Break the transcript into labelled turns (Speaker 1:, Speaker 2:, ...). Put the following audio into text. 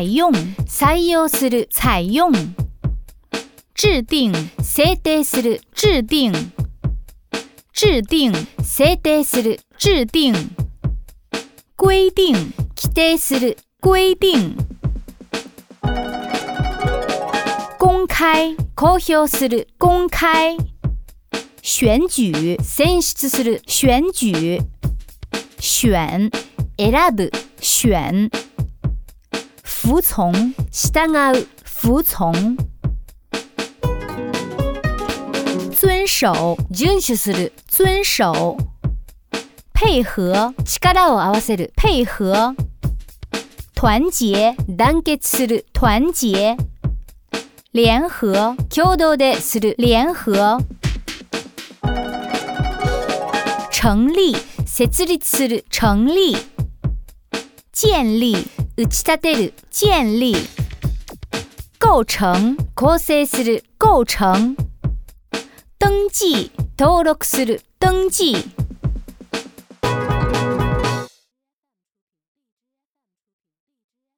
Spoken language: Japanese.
Speaker 1: 採用。
Speaker 2: 採用する。
Speaker 1: 採用。制定
Speaker 2: 制定する。
Speaker 1: 制定。制定。
Speaker 2: 制定する。
Speaker 1: 制定。規定
Speaker 2: 規定する。
Speaker 1: 規定。公開。
Speaker 2: 公表する。
Speaker 1: 公開。選舉
Speaker 2: 選出する。
Speaker 1: 選舉選。
Speaker 2: 選ぶ
Speaker 1: 選。服從
Speaker 2: 従う
Speaker 1: 服從遵守
Speaker 2: 遵守する
Speaker 1: 遵守配合
Speaker 2: 力を合わせる
Speaker 1: 配合團結
Speaker 2: 団結する
Speaker 1: 團結聯合
Speaker 2: 共同でする
Speaker 1: 聯合成立
Speaker 2: 設立する
Speaker 1: 成立建立
Speaker 2: 打ち立てる
Speaker 1: 建立構成
Speaker 2: 構成する
Speaker 1: 構成登記
Speaker 2: 登録する。
Speaker 1: 登記。